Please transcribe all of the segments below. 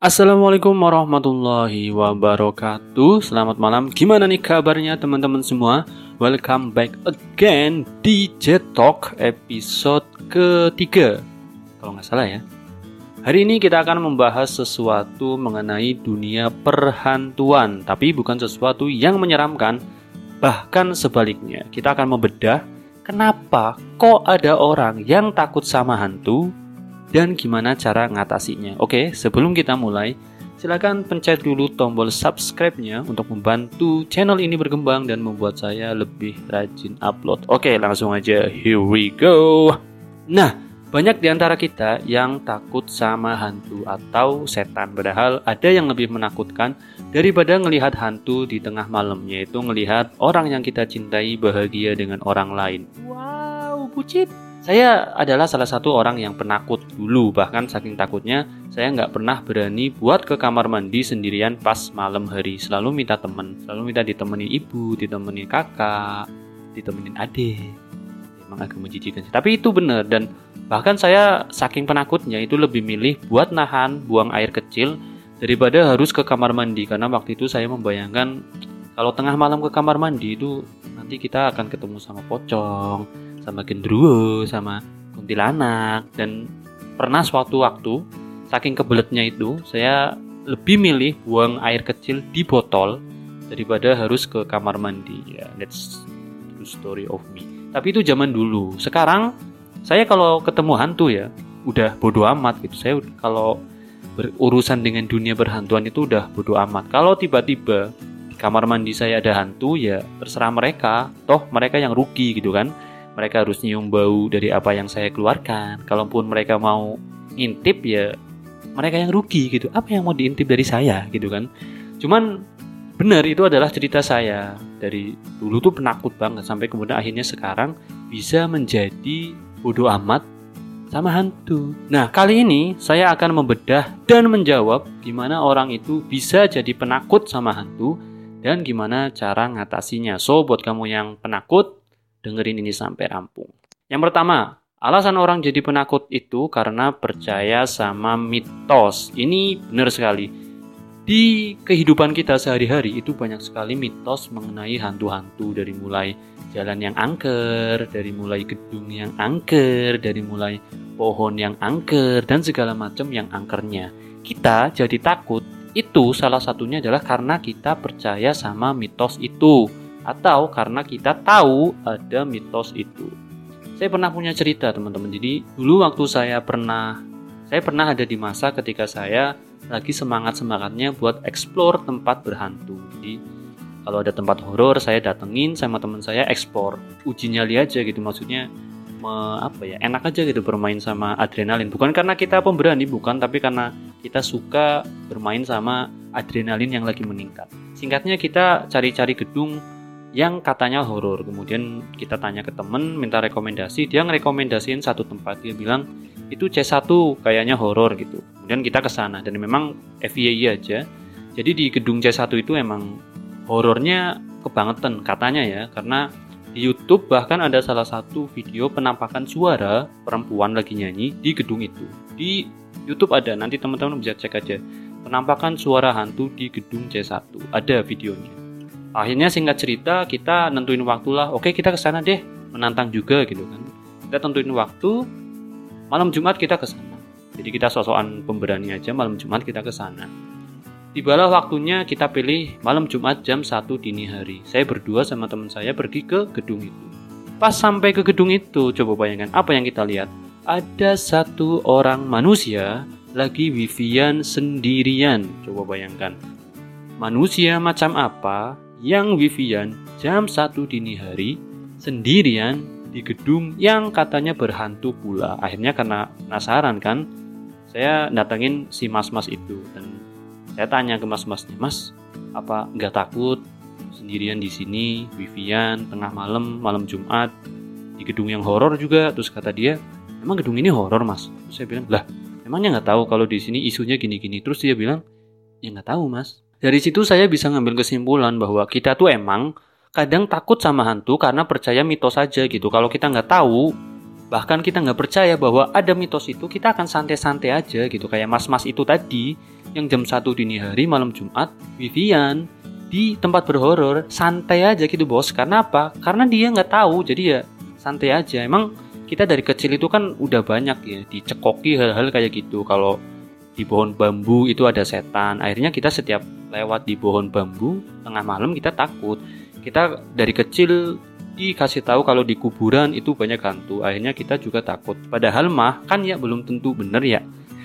Assalamualaikum warahmatullahi wabarakatuh. Selamat malam. Gimana nih kabarnya teman-teman semua? Welcome back again di Jet Talk episode ketiga. Kalau nggak salah ya. Hari ini kita akan membahas sesuatu mengenai dunia perhantuan Tapi bukan sesuatu yang menyeramkan Bahkan sebaliknya. Kita akan membedah Kenapa kok ada orang yang takut sama hantu dan gimana cara ngatasinya. Oke, sebelum kita mulai, silakan pencet dulu tombol subscribe-nya untuk membantu channel ini berkembang dan membuat saya lebih rajin upload. Oke, langsung aja. Here we go. Nah, banyak di antara kita yang takut sama hantu atau setan. Padahal ada yang lebih menakutkan daripada melihat hantu di tengah malam, yaitu melihat orang yang kita cintai bahagia dengan orang lain. Wow, bucit. Saya adalah salah satu orang yang penakut dulu, bahkan saking takutnya saya nggak pernah berani buat ke kamar mandi sendirian pas malam hari. Selalu minta temen, selalu minta ditemenin ibu, ditemenin kakak, ditemenin adik. Emang agak menjijikan sih. Tapi itu bener dan bahkan saya saking penakutnya itu lebih milih buat nahan buang air kecil daripada harus ke kamar mandi karena waktu itu saya membayangkan kalau tengah malam ke kamar mandi itu nanti kita akan ketemu sama pocong sama gendruwo sama kuntilanak. Dan pernah suatu waktu saking kebeletnya itu saya lebih milih buang air kecil di botol daripada harus ke kamar mandi. Ya that's true story of me. Tapi itu zaman dulu. Sekarang saya kalau ketemu hantu ya udah bodoh amat gitu. Saya kalau berurusan dengan dunia berhantuan itu udah bodoh amat. Kalau tiba-tiba kamar mandi saya ada hantu ya terserah mereka. Toh mereka yang rugi gitu kan mereka harus nyium bau dari apa yang saya keluarkan. Kalaupun mereka mau ngintip ya mereka yang rugi gitu. Apa yang mau diintip dari saya gitu kan? Cuman benar itu adalah cerita saya dari dulu tuh penakut banget sampai kemudian akhirnya sekarang bisa menjadi bodoh amat sama hantu. Nah, kali ini saya akan membedah dan menjawab gimana orang itu bisa jadi penakut sama hantu dan gimana cara ngatasinya. So, buat kamu yang penakut, dengerin ini sampai rampung. Yang pertama, alasan orang jadi penakut itu karena percaya sama mitos. Ini benar sekali. Di kehidupan kita sehari-hari itu banyak sekali mitos mengenai hantu-hantu dari mulai jalan yang angker, dari mulai gedung yang angker, dari mulai pohon yang angker dan segala macam yang angkernya. Kita jadi takut itu salah satunya adalah karena kita percaya sama mitos itu atau karena kita tahu ada mitos itu. Saya pernah punya cerita teman-teman. Jadi dulu waktu saya pernah saya pernah ada di masa ketika saya lagi semangat-semangatnya buat explore tempat berhantu. Jadi kalau ada tempat horor saya datengin sama teman saya explore, uji nyali aja gitu maksudnya me, apa ya enak aja gitu bermain sama adrenalin bukan karena kita pemberani bukan tapi karena kita suka bermain sama adrenalin yang lagi meningkat singkatnya kita cari-cari gedung yang katanya horor. Kemudian kita tanya ke temen, minta rekomendasi, dia ngerekomendasiin satu tempat. Dia bilang itu C1 kayaknya horor gitu. Kemudian kita ke sana dan memang FYI aja. Jadi di gedung C1 itu emang horornya kebangetan katanya ya, karena di YouTube bahkan ada salah satu video penampakan suara perempuan lagi nyanyi di gedung itu. Di YouTube ada, nanti teman-teman bisa cek aja. Penampakan suara hantu di gedung C1. Ada videonya akhirnya singkat cerita kita nentuin waktu lah. Oke kita ke sana deh menantang juga gitu kan. Kita tentuin waktu malam Jumat kita ke sana. Jadi kita sosokan pemberani aja malam Jumat kita ke sana. Tibalah waktunya kita pilih malam Jumat jam 1 dini hari. Saya berdua sama teman saya pergi ke gedung itu. Pas sampai ke gedung itu coba bayangkan apa yang kita lihat? Ada satu orang manusia lagi wifian sendirian. Coba bayangkan. Manusia macam apa yang wifian jam 1 dini hari sendirian di gedung yang katanya berhantu pula. Akhirnya karena penasaran kan, saya datengin si mas-mas itu dan saya tanya ke mas-masnya, Mas, apa nggak takut sendirian di sini, wifian tengah malam, malam Jumat di gedung yang horor juga? Terus kata dia, emang gedung ini horor mas? Terus saya bilang, lah, emangnya nggak tahu kalau di sini isunya gini-gini. Terus dia bilang, ya nggak tahu mas. Dari situ saya bisa ngambil kesimpulan bahwa kita tuh emang kadang takut sama hantu karena percaya mitos saja gitu. Kalau kita nggak tahu, bahkan kita nggak percaya bahwa ada mitos itu, kita akan santai-santai aja gitu. Kayak mas-mas itu tadi, yang jam 1 dini hari malam Jumat, Vivian di tempat berhoror santai aja gitu bos. Karena apa? Karena dia nggak tahu, jadi ya santai aja. Emang kita dari kecil itu kan udah banyak ya dicekoki hal-hal kayak gitu. Kalau di pohon bambu itu ada setan. Akhirnya kita setiap lewat di pohon bambu tengah malam kita takut. Kita dari kecil dikasih tahu kalau di kuburan itu banyak hantu. Akhirnya kita juga takut. Padahal mah kan ya belum tentu bener ya.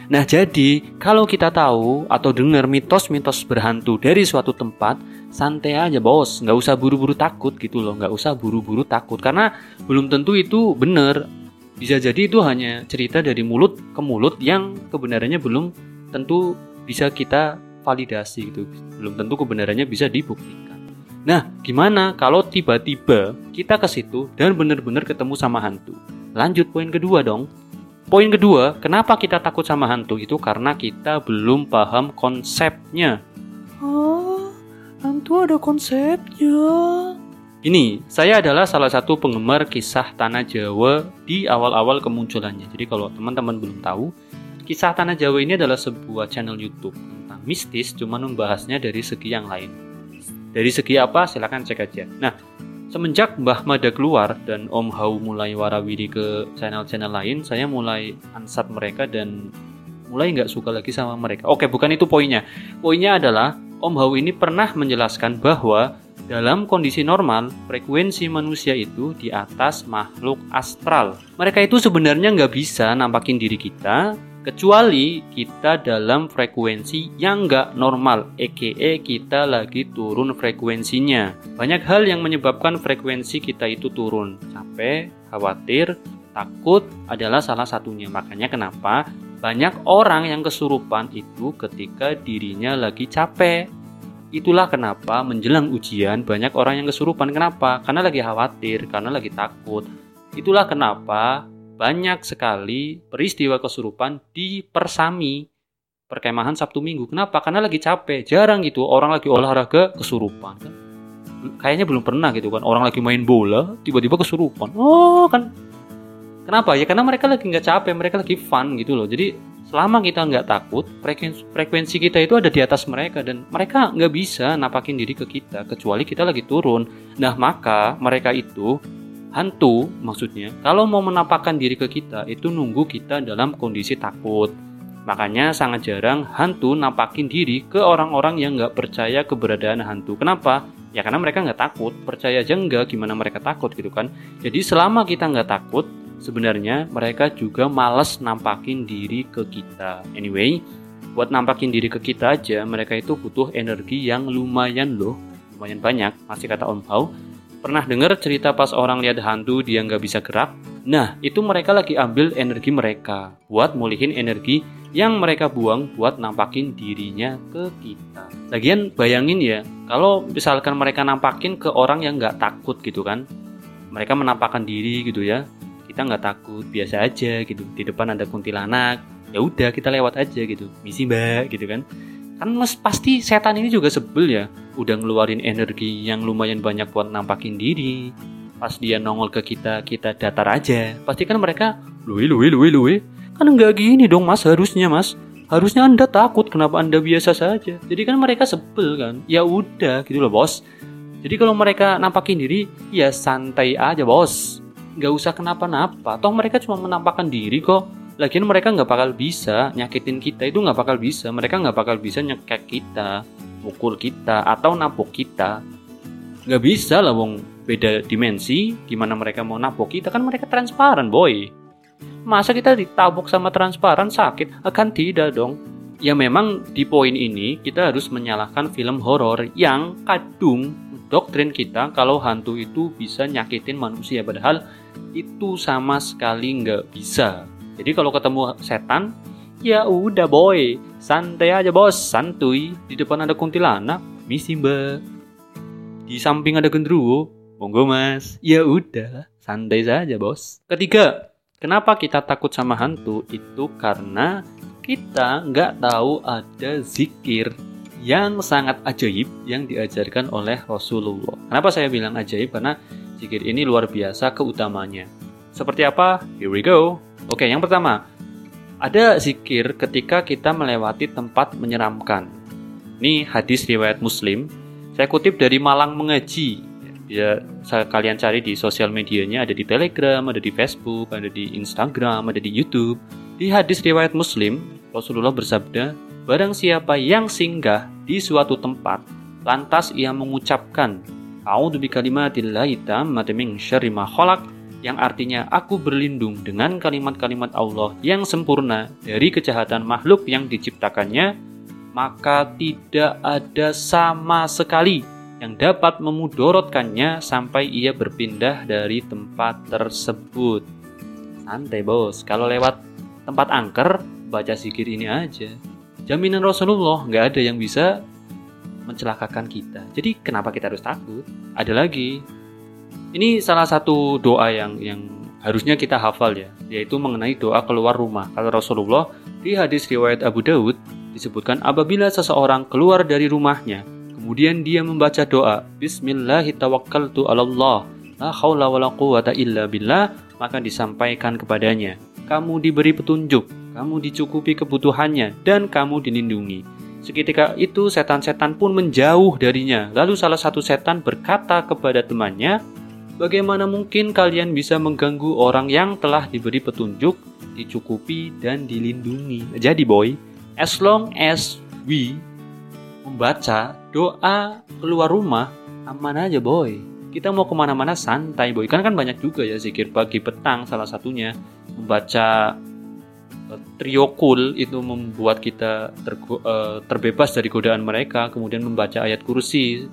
Nah jadi kalau kita tahu atau dengar mitos-mitos berhantu dari suatu tempat, santai aja bos, nggak usah buru-buru takut gitu loh, nggak usah buru-buru takut karena belum tentu itu bener. Bisa jadi itu hanya cerita dari mulut ke mulut yang kebenarannya belum tentu bisa kita validasi gitu, belum tentu kebenarannya bisa dibuktikan. Nah, gimana kalau tiba-tiba kita ke situ dan benar-benar ketemu sama hantu? Lanjut poin kedua dong. Poin kedua, kenapa kita takut sama hantu itu karena kita belum paham konsepnya. Oh, hantu ada konsepnya. Ini, saya adalah salah satu penggemar kisah Tanah Jawa di awal-awal kemunculannya. Jadi kalau teman-teman belum tahu, kisah Tanah Jawa ini adalah sebuah channel YouTube tentang mistis, cuman membahasnya dari segi yang lain. Dari segi apa? Silahkan cek aja. Nah, Semenjak Mbah Mada keluar dan Om Hau mulai warawiri ke channel-channel lain, saya mulai ansap mereka dan mulai nggak suka lagi sama mereka. Oke, bukan itu poinnya. Poinnya adalah Om Hau ini pernah menjelaskan bahwa dalam kondisi normal, frekuensi manusia itu di atas makhluk astral. Mereka itu sebenarnya nggak bisa nampakin diri kita, kecuali kita dalam frekuensi yang nggak normal, EKE kita lagi turun frekuensinya. Banyak hal yang menyebabkan frekuensi kita itu turun, capek, khawatir, takut adalah salah satunya. Makanya kenapa banyak orang yang kesurupan itu ketika dirinya lagi capek. Itulah kenapa menjelang ujian banyak orang yang kesurupan. Kenapa? Karena lagi khawatir, karena lagi takut. Itulah kenapa banyak sekali peristiwa kesurupan di persami perkemahan Sabtu Minggu. Kenapa? Karena lagi capek. Jarang gitu orang lagi olahraga kesurupan kan. Kayaknya belum pernah gitu kan. Orang lagi main bola tiba-tiba kesurupan. Oh kan. Kenapa? Ya karena mereka lagi nggak capek, mereka lagi fun gitu loh. Jadi selama kita nggak takut, frekuensi, kita itu ada di atas mereka dan mereka nggak bisa napakin diri ke kita kecuali kita lagi turun. Nah maka mereka itu hantu maksudnya kalau mau menampakkan diri ke kita itu nunggu kita dalam kondisi takut. Makanya sangat jarang hantu nampakin diri ke orang-orang yang nggak percaya keberadaan hantu. Kenapa? Ya karena mereka nggak takut. Percaya aja enggak gimana mereka takut gitu kan? Jadi selama kita nggak takut sebenarnya mereka juga males nampakin diri ke kita anyway buat nampakin diri ke kita aja mereka itu butuh energi yang lumayan loh lumayan banyak masih kata Om Hao Pernah dengar cerita pas orang lihat hantu dia nggak bisa gerak? Nah, itu mereka lagi ambil energi mereka buat mulihin energi yang mereka buang buat nampakin dirinya ke kita. Lagian bayangin ya, kalau misalkan mereka nampakin ke orang yang nggak takut gitu kan, mereka menampakkan diri gitu ya, kita nggak takut, biasa aja gitu. Di depan ada kuntilanak, ya udah kita lewat aja gitu, misi mbak gitu kan. Kan mas pasti setan ini juga sebel ya. Udah ngeluarin energi yang lumayan banyak buat nampakin diri. Pas dia nongol ke kita kita datar aja. Pasti kan mereka luwe luwe luwe luwe kan nggak gini dong mas harusnya mas. Harusnya anda takut kenapa anda biasa saja. Jadi kan mereka sebel kan. Ya udah gitu loh bos. Jadi kalau mereka nampakin diri ya santai aja bos nggak usah kenapa-napa toh mereka cuma menampakkan diri kok Lagian mereka nggak bakal bisa nyakitin kita itu nggak bakal bisa. Mereka nggak bakal bisa nyekek kita, mukul kita atau napuk kita. Nggak bisa lah wong beda dimensi. Gimana mereka mau napuk kita kan mereka transparan boy. Masa kita ditabuk sama transparan sakit? Akan tidak dong. Ya memang di poin ini kita harus menyalahkan film horor yang kadung doktrin kita kalau hantu itu bisa nyakitin manusia padahal itu sama sekali nggak bisa jadi kalau ketemu setan, ya udah boy, santai aja bos, santuy. Di depan ada kuntilanak, misi mbak. Di samping ada gendruwo, monggo mas. Ya udah, santai saja bos. Ketiga, kenapa kita takut sama hantu? Itu karena kita nggak tahu ada zikir yang sangat ajaib yang diajarkan oleh Rasulullah. Kenapa saya bilang ajaib? Karena zikir ini luar biasa keutamanya. Seperti apa? Here we go. Oke, yang pertama, Ada zikir ketika kita melewati tempat menyeramkan. Ini hadis riwayat Muslim. Saya kutip dari Malang Mengaji. Ya, kalian cari di sosial medianya ada di Telegram, ada di Facebook, ada di Instagram, ada di YouTube. Di hadis riwayat Muslim, Rasulullah bersabda, "Barang siapa yang singgah di suatu tempat, lantas ia mengucapkan, A'udzu bikalimatillahi tammati min syarri ma khalaq yang artinya aku berlindung dengan kalimat-kalimat Allah yang sempurna dari kejahatan makhluk yang diciptakannya, maka tidak ada sama sekali yang dapat memudorotkannya sampai ia berpindah dari tempat tersebut. Santai bos, kalau lewat tempat angker, baca zikir ini aja. Jaminan Rasulullah nggak ada yang bisa mencelakakan kita. Jadi kenapa kita harus takut? Ada lagi. Ini salah satu doa yang yang harusnya kita hafal ya, yaitu mengenai doa keluar rumah. Kalau Rasulullah di hadis riwayat Abu Daud disebutkan apabila seseorang keluar dari rumahnya, kemudian dia membaca doa Bismillahirrahmanirrahim Allah la maka disampaikan kepadanya kamu diberi petunjuk kamu dicukupi kebutuhannya dan kamu dilindungi Seketika itu setan-setan pun menjauh darinya. Lalu salah satu setan berkata kepada temannya, Bagaimana mungkin kalian bisa mengganggu orang yang telah diberi petunjuk, dicukupi, dan dilindungi? Jadi boy, as long as we membaca doa keluar rumah, aman aja boy. Kita mau ke mana-mana santai boy. Kan kan banyak juga ya zikir pagi petang salah satunya. Membaca trio cool itu membuat kita ter, eh, terbebas dari godaan mereka kemudian membaca ayat kursi.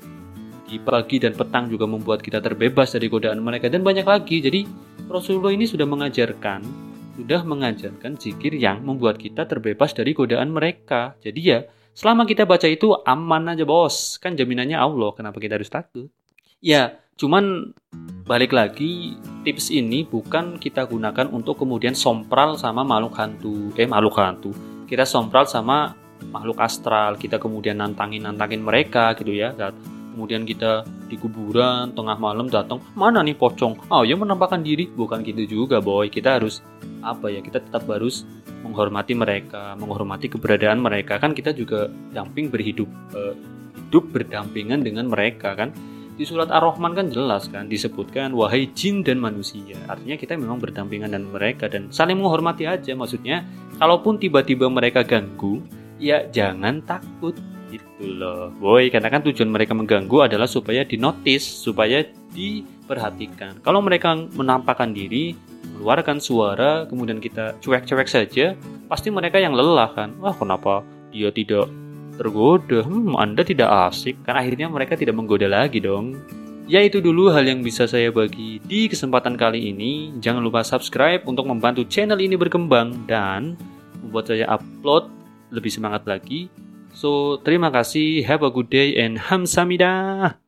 Di pagi dan petang juga membuat kita terbebas dari godaan mereka. Dan banyak lagi jadi Rasulullah ini sudah mengajarkan sudah mengajarkan zikir yang membuat kita terbebas dari godaan mereka. Jadi ya selama kita baca itu aman aja bos. Kan jaminannya Allah kenapa kita harus takut? Ya cuman balik lagi tips ini bukan kita gunakan untuk kemudian sompral sama makhluk hantu eh makhluk hantu. Kita sompral sama makhluk astral kita kemudian nantangin nantangin mereka gitu ya. Kemudian kita di kuburan tengah malam datang mana nih pocong? Oh ya menampakkan diri. Bukan gitu juga boy. Kita harus apa ya kita tetap harus menghormati mereka menghormati keberadaan mereka. Kan kita juga damping berhidup eh, hidup berdampingan dengan mereka kan di surat Ar-Rahman kan jelas kan disebutkan wahai jin dan manusia. Artinya kita memang berdampingan dengan mereka dan saling menghormati aja maksudnya. Kalaupun tiba-tiba mereka ganggu, ya jangan takut gitu loh. Boy, karena kan tujuan mereka mengganggu adalah supaya dinotis, supaya diperhatikan. Kalau mereka menampakkan diri, mengeluarkan suara, kemudian kita cuek-cuek saja, pasti mereka yang lelah kan. Wah, kenapa dia tidak tergoda, hmm, Anda tidak asik, kan akhirnya mereka tidak menggoda lagi dong. Ya itu dulu hal yang bisa saya bagi di kesempatan kali ini. Jangan lupa subscribe untuk membantu channel ini berkembang dan membuat saya upload lebih semangat lagi. So, terima kasih, have a good day and hamsamidah.